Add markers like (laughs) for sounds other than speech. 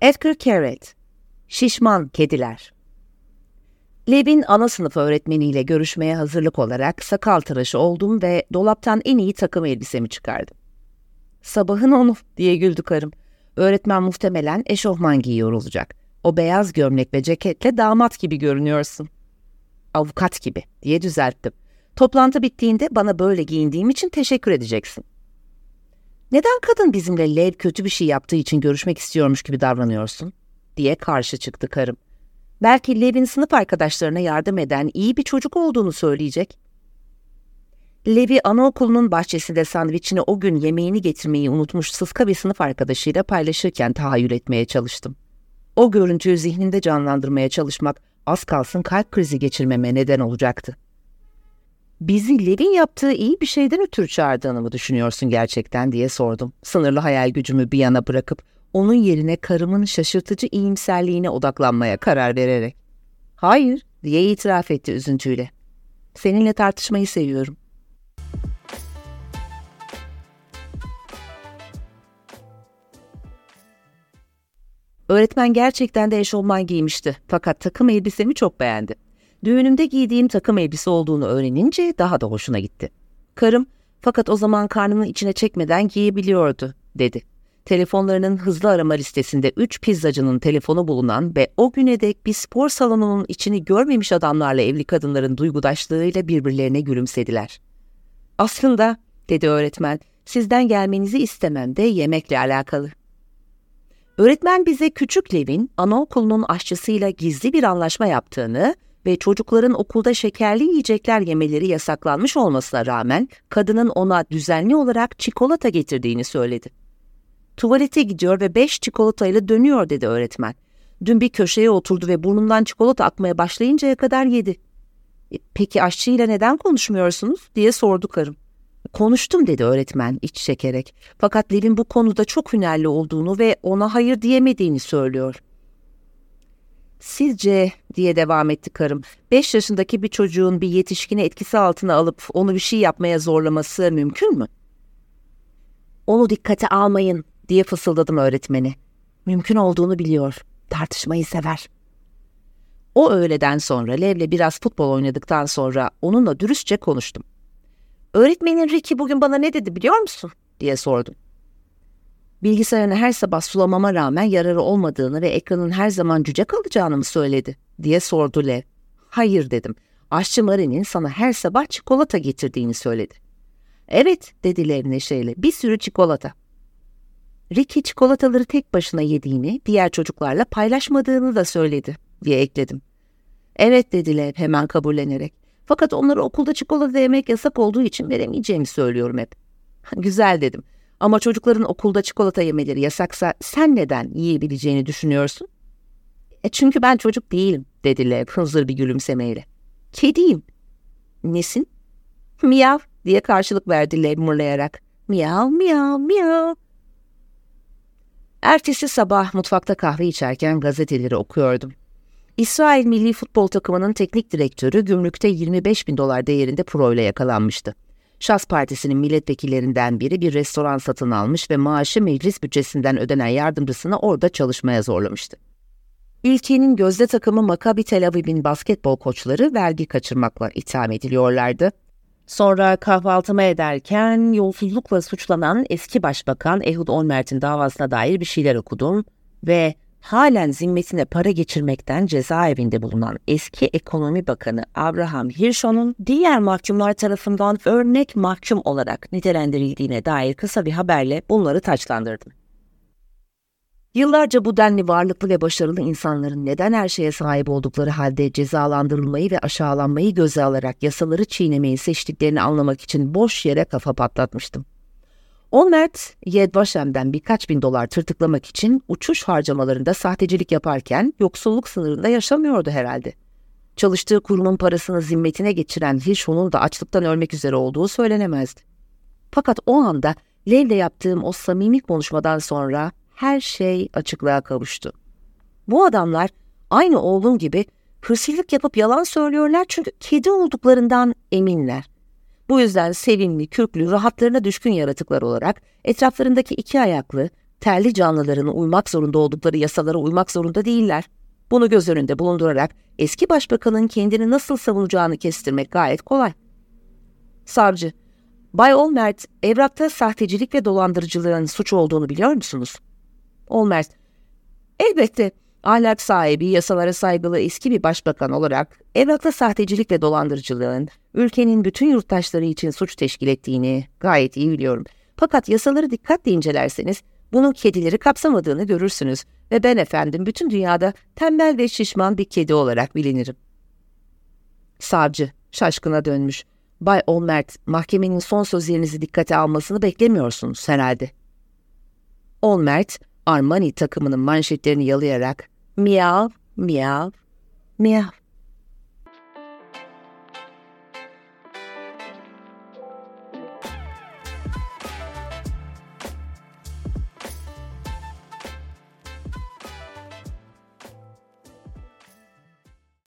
Edgar Carrett Şişman Kediler Lev'in ana sınıf öğretmeniyle görüşmeye hazırlık olarak sakal tıraşı oldum ve dolaptan en iyi takım elbisemi çıkardım. Sabahın onu (laughs) diye güldü karım. Öğretmen muhtemelen eşofman giyiyor olacak. O beyaz gömlek ve ceketle damat gibi görünüyorsun. Avukat gibi diye düzelttim. Toplantı bittiğinde bana böyle giyindiğim için teşekkür edeceksin. Neden kadın bizimle Lev kötü bir şey yaptığı için görüşmek istiyormuş gibi davranıyorsun? diye karşı çıktı karım. Belki Lev'in sınıf arkadaşlarına yardım eden iyi bir çocuk olduğunu söyleyecek. Levi anaokulunun bahçesinde sandviçini o gün yemeğini getirmeyi unutmuş sıska bir sınıf arkadaşıyla paylaşırken tahayyül etmeye çalıştım. O görüntüyü zihninde canlandırmaya çalışmak az kalsın kalp krizi geçirmeme neden olacaktı. Bizi Levin yaptığı iyi bir şeyden ötürü çağırdığını mı düşünüyorsun gerçekten diye sordum. Sınırlı hayal gücümü bir yana bırakıp onun yerine karımın şaşırtıcı iyimserliğine odaklanmaya karar vererek. Hayır diye itiraf etti üzüntüyle. Seninle tartışmayı seviyorum. Öğretmen gerçekten de eşofman giymişti fakat takım elbisemi çok beğendi. Düğünümde giydiğim takım elbise olduğunu öğrenince daha da hoşuna gitti. Karım, fakat o zaman karnının içine çekmeden giyebiliyordu, dedi. Telefonlarının hızlı arama listesinde üç pizzacının telefonu bulunan ve o güne dek bir spor salonunun içini görmemiş adamlarla evli kadınların duygudaşlığıyla birbirlerine gülümsediler. Aslında, dedi öğretmen, sizden gelmenizi istemem de yemekle alakalı. Öğretmen bize küçük Lev'in anaokulunun aşçısıyla gizli bir anlaşma yaptığını ve çocukların okulda şekerli yiyecekler yemeleri yasaklanmış olmasına rağmen kadının ona düzenli olarak çikolata getirdiğini söyledi. Tuvalete gidiyor ve beş çikolatayla dönüyor dedi öğretmen. Dün bir köşeye oturdu ve burnundan çikolata akmaya başlayıncaya kadar yedi. E, peki aşçıyla neden konuşmuyorsunuz diye sordu karım. Konuştum dedi öğretmen iç çekerek. Fakat Levin bu konuda çok hünerli olduğunu ve ona hayır diyemediğini söylüyor. Sizce diye devam etti karım. Beş yaşındaki bir çocuğun bir yetişkini etkisi altına alıp onu bir şey yapmaya zorlaması mümkün mü? Onu dikkate almayın diye fısıldadım öğretmeni. Mümkün olduğunu biliyor. Tartışmayı sever. O öğleden sonra Lev'le biraz futbol oynadıktan sonra onunla dürüstçe konuştum. Öğretmenin Ricky bugün bana ne dedi biliyor musun? diye sordum. Bilgisayarını her sabah sulamama rağmen yararı olmadığını ve ekranın her zaman cüce kalacağını mı söyledi? diye sordu Lev. Hayır dedim. Aşçı Mari'nin sana her sabah çikolata getirdiğini söyledi. Evet dedi Lev neşeyle. Bir sürü çikolata. Ricky çikolataları tek başına yediğini, diğer çocuklarla paylaşmadığını da söyledi diye ekledim. Evet dedi Lev hemen kabullenerek. Fakat onlara okulda çikolata yemek yasak olduğu için veremeyeceğimi söylüyorum hep. (laughs) Güzel dedim. Ama çocukların okulda çikolata yemeleri yasaksa sen neden yiyebileceğini düşünüyorsun? E çünkü ben çocuk değilim dediler hızır bir gülümsemeyle. Kediyim. Nesin? Miyav diye karşılık verdiler mırlayarak. Miyav miyav miyav. Ertesi sabah mutfakta kahve içerken gazeteleri okuyordum. İsrail milli futbol takımının teknik direktörü gümrükte 25 bin dolar değerinde pro ile yakalanmıştı. Şas Partisi'nin milletvekillerinden biri bir restoran satın almış ve maaşı meclis bütçesinden ödenen yardımcısını orada çalışmaya zorlamıştı. Ülkenin gözde takımı Maccabi Tel Aviv'in basketbol koçları vergi kaçırmakla itham ediliyorlardı. Sonra kahvaltıma ederken yolsuzlukla suçlanan eski başbakan Ehud Olmert'in davasına dair bir şeyler okudum ve halen zimmetine para geçirmekten cezaevinde bulunan eski ekonomi bakanı Abraham Hirschon'un diğer mahkumlar tarafından örnek mahkum olarak nitelendirildiğine dair kısa bir haberle bunları taçlandırdım. Yıllarca bu denli varlıklı ve başarılı insanların neden her şeye sahip oldukları halde cezalandırılmayı ve aşağılanmayı göze alarak yasaları çiğnemeyi seçtiklerini anlamak için boş yere kafa patlatmıştım. Olmert, Yed Vaşem'den birkaç bin dolar tırtıklamak için uçuş harcamalarında sahtecilik yaparken yoksulluk sınırında yaşamıyordu herhalde. Çalıştığı kurumun parasını zimmetine geçiren Hirschon'un da açlıktan ölmek üzere olduğu söylenemezdi. Fakat o anda Lev'le yaptığım o samimi konuşmadan sonra her şey açıklığa kavuştu. Bu adamlar aynı oğlum gibi hırsızlık yapıp yalan söylüyorlar çünkü kedi olduklarından eminler. Bu yüzden sevimli, kürklü, rahatlarına düşkün yaratıklar olarak etraflarındaki iki ayaklı, terli canlıların uymak zorunda oldukları yasalara uymak zorunda değiller. Bunu göz önünde bulundurarak eski başbakanın kendini nasıl savunacağını kestirmek gayet kolay. Savcı, Bay Olmert, evrakta sahtecilik ve dolandırıcılığın suç olduğunu biliyor musunuz? Olmert, elbette ahlak sahibi, yasalara saygılı eski bir başbakan olarak evrakta sahtecilik ve dolandırıcılığın ülkenin bütün yurttaşları için suç teşkil ettiğini gayet iyi biliyorum. Fakat yasaları dikkatle incelerseniz bunun kedileri kapsamadığını görürsünüz ve ben efendim bütün dünyada tembel ve şişman bir kedi olarak bilinirim. Savcı şaşkına dönmüş. Bay Olmert, mahkemenin son sözlerinizi dikkate almasını beklemiyorsunuz herhalde. Olmert, Armani takımının manşetlerini yalayarak miyav, miyav, miyav